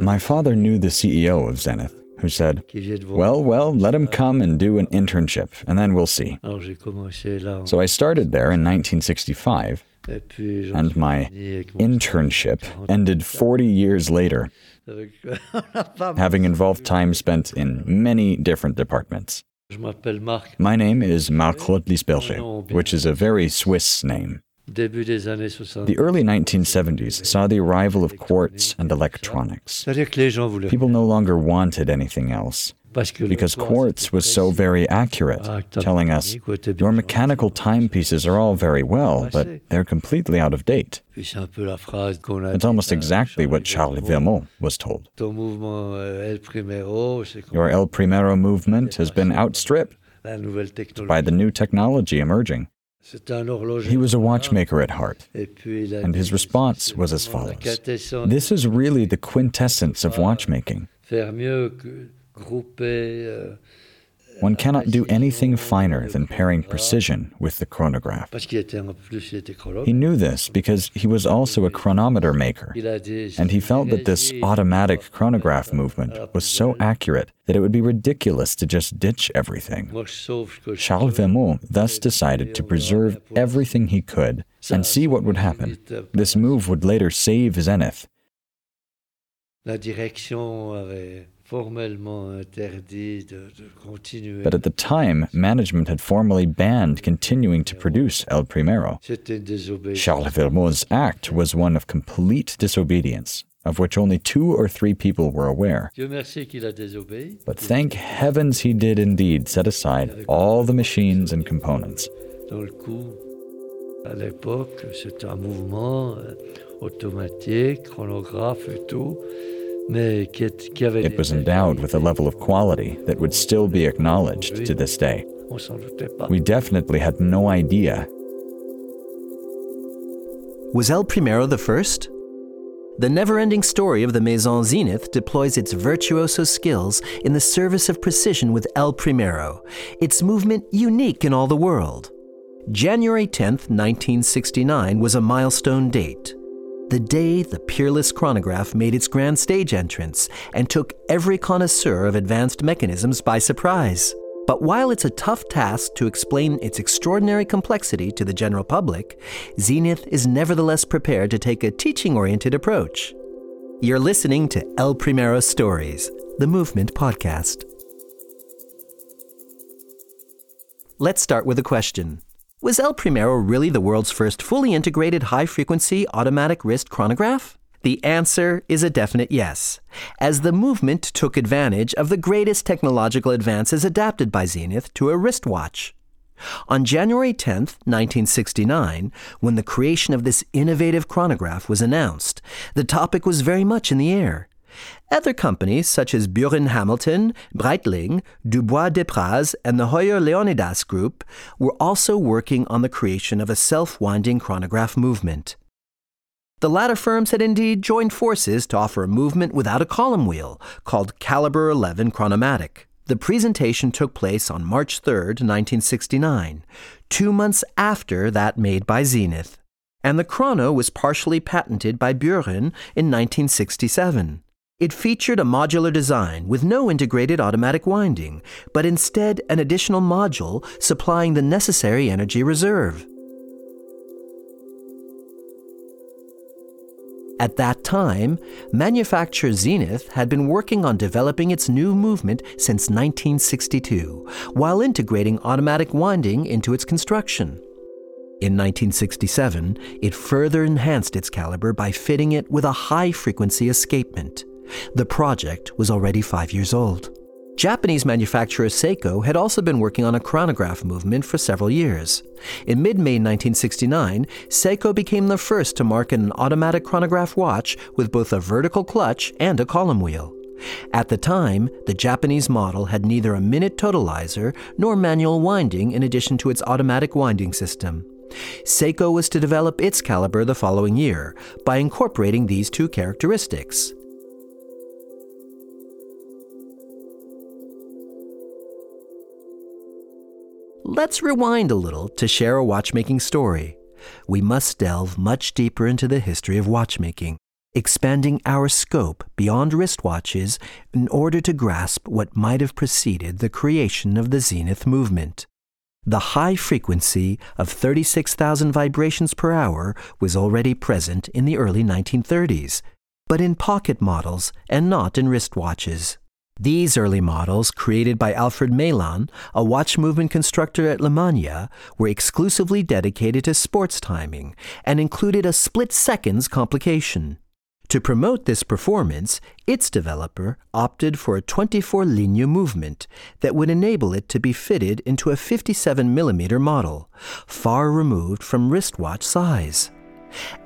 My father knew the CEO of Zenith, who said, Well, well, let him come and do an internship, and then we'll see. So I started there in 1965, and my internship ended 40 years later, having involved time spent in many different departments. My name is Marc Roethlisberger, which is a very Swiss name. The early 1970s saw the arrival of quartz and electronics. People no longer wanted anything else because quartz was so very accurate, telling us, your mechanical timepieces are all very well, but they're completely out of date. It's almost exactly what Charles Vermot was told. Your El Primero movement has been outstripped by the new technology emerging. He was a watchmaker at heart, and his response was as follows. This is really the quintessence of watchmaking. One cannot do anything finer than pairing precision with the chronograph. He knew this because he was also a chronometer maker, and he felt that this automatic chronograph movement was so accurate that it would be ridiculous to just ditch everything. Charles Vermot thus decided to preserve everything he could and see what would happen. This move would later save Zenith. But at the time, management had formally banned continuing to produce El Primero. Charles Vermot's act was one of complete disobedience, of which only two or three people were aware. But thank heavens he did indeed set aside all the machines and components. À l'époque, c'était un mouvement automatique, chronographe et tout. It was endowed with a level of quality that would still be acknowledged to this day. We definitely had no idea. Was El Primero the first? The never ending story of the Maison Zenith deploys its virtuoso skills in the service of precision with El Primero, its movement unique in all the world. January 10, 1969 was a milestone date the day the peerless chronograph made its grand stage entrance and took every connoisseur of advanced mechanisms by surprise. But while it's a tough task to explain its extraordinary complexity to the general public, Zenith is nevertheless prepared to take a teaching oriented approach. You're listening to El Primero Stories, the Movement Podcast. Let's start with a question. Was El Primero really the world's first fully integrated high frequency automatic wrist chronograph? The answer is a definite yes, as the movement took advantage of the greatest technological advances adapted by Zenith to a wristwatch. On January 10, 1969, when the creation of this innovative chronograph was announced, the topic was very much in the air. Other companies such as Buren Hamilton, Breitling, Dubois Depraz, and the Heuer Leonidas Group were also working on the creation of a self winding chronograph movement. The latter firms had indeed joined forces to offer a movement without a column wheel called Caliber 11 Chronomatic. The presentation took place on March 3, 1969, two months after that made by Zenith, and the chrono was partially patented by Buren in 1967. It featured a modular design with no integrated automatic winding, but instead an additional module supplying the necessary energy reserve. At that time, manufacturer Zenith had been working on developing its new movement since 1962, while integrating automatic winding into its construction. In 1967, it further enhanced its caliber by fitting it with a high frequency escapement. The project was already five years old. Japanese manufacturer Seiko had also been working on a chronograph movement for several years. In mid May 1969, Seiko became the first to market an automatic chronograph watch with both a vertical clutch and a column wheel. At the time, the Japanese model had neither a minute totalizer nor manual winding in addition to its automatic winding system. Seiko was to develop its caliber the following year by incorporating these two characteristics. Let's rewind a little to share a watchmaking story. We must delve much deeper into the history of watchmaking. expanding our scope beyond wristwatches in order to grasp what might have preceded the creation of the Zenith movement. The high frequency of 36,000 vibrations per hour was already present in the early 1930s, but in pocket models and not in wristwatches. These early models, created by Alfred Melan, a watch movement constructor at Le Lemania, were exclusively dedicated to sports timing and included a split seconds complication. To promote this performance, its developer opted for a 24 ligne movement that would enable it to be fitted into a 57mm model, far removed from wristwatch size.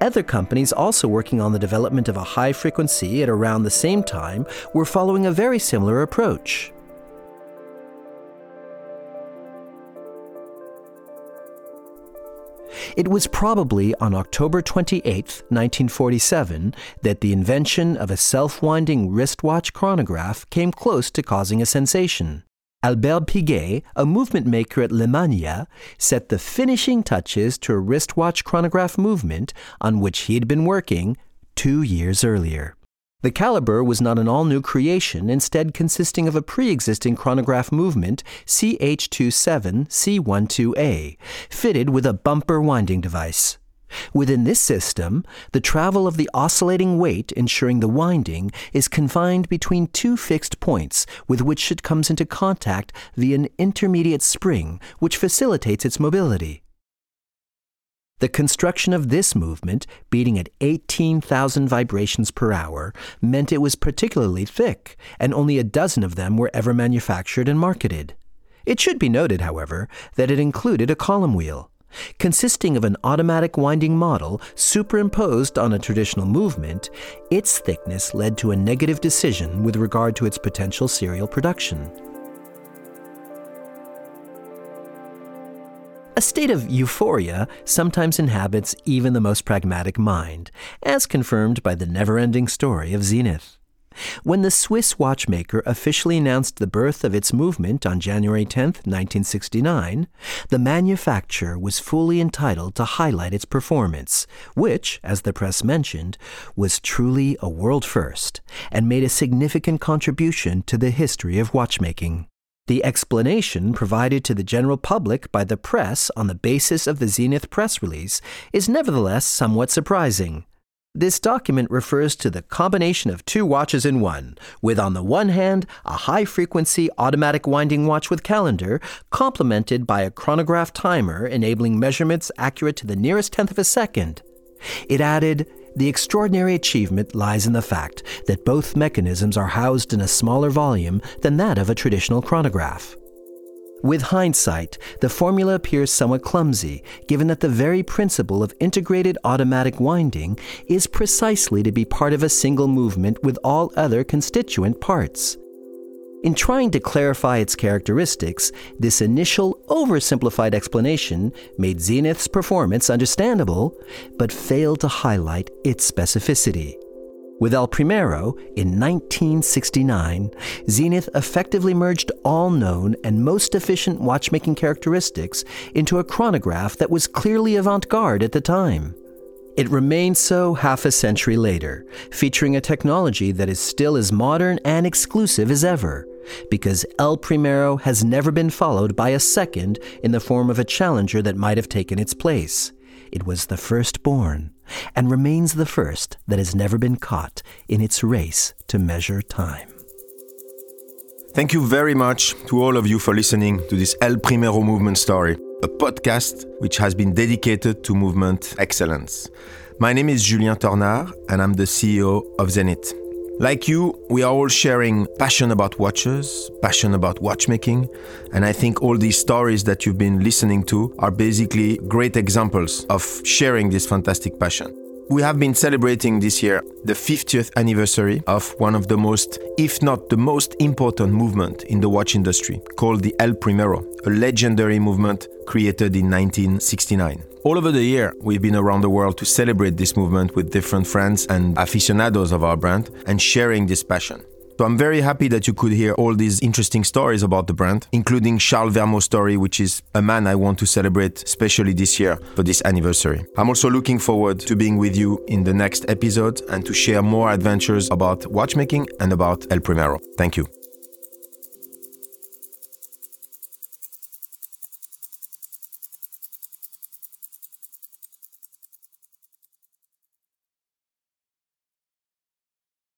Other companies also working on the development of a high frequency at around the same time were following a very similar approach. It was probably on October 28, 1947, that the invention of a self winding wristwatch chronograph came close to causing a sensation. Albert Piguet, a movement maker at Lemania, set the finishing touches to a wristwatch chronograph movement on which he had been working two years earlier. The caliber was not an all new creation, instead, consisting of a pre existing chronograph movement CH27C12A, fitted with a bumper winding device. Within this system, the travel of the oscillating weight ensuring the winding is confined between two fixed points with which it comes into contact via an intermediate spring which facilitates its mobility. The construction of this movement, beating at 18,000 vibrations per hour, meant it was particularly thick, and only a dozen of them were ever manufactured and marketed. It should be noted, however, that it included a column wheel consisting of an automatic winding model superimposed on a traditional movement, its thickness led to a negative decision with regard to its potential serial production. A state of euphoria sometimes inhabits even the most pragmatic mind, as confirmed by the never ending story of Zenith. When the Swiss watchmaker officially announced the birth of its movement on January 10, 1969, the manufacturer was fully entitled to highlight its performance, which, as the press mentioned, was truly a world first and made a significant contribution to the history of watchmaking. The explanation provided to the general public by the press on the basis of the Zenith press release is nevertheless somewhat surprising. This document refers to the combination of two watches in one, with on the one hand a high frequency automatic winding watch with calendar, complemented by a chronograph timer enabling measurements accurate to the nearest tenth of a second. It added, the extraordinary achievement lies in the fact that both mechanisms are housed in a smaller volume than that of a traditional chronograph. With hindsight, the formula appears somewhat clumsy, given that the very principle of integrated automatic winding is precisely to be part of a single movement with all other constituent parts. In trying to clarify its characteristics, this initial oversimplified explanation made Zenith's performance understandable, but failed to highlight its specificity. With El Primero, in 1969, Zenith effectively merged all known and most efficient watchmaking characteristics into a chronograph that was clearly avant garde at the time. It remained so half a century later, featuring a technology that is still as modern and exclusive as ever, because El Primero has never been followed by a second in the form of a challenger that might have taken its place. It was the firstborn and remains the first that has never been caught in its race to measure time. Thank you very much to all of you for listening to this El Primero movement story, a podcast which has been dedicated to movement excellence. My name is Julien Tornare, and I'm the CEO of Zenith. Like you, we are all sharing passion about watches, passion about watchmaking, and I think all these stories that you've been listening to are basically great examples of sharing this fantastic passion. We have been celebrating this year the 50th anniversary of one of the most, if not the most important movement in the watch industry, called the El Primero, a legendary movement created in 1969. All over the year, we've been around the world to celebrate this movement with different friends and aficionados of our brand and sharing this passion. So I'm very happy that you could hear all these interesting stories about the brand, including Charles Vermot's story, which is a man I want to celebrate, especially this year for this anniversary. I'm also looking forward to being with you in the next episode and to share more adventures about watchmaking and about El Primero. Thank you.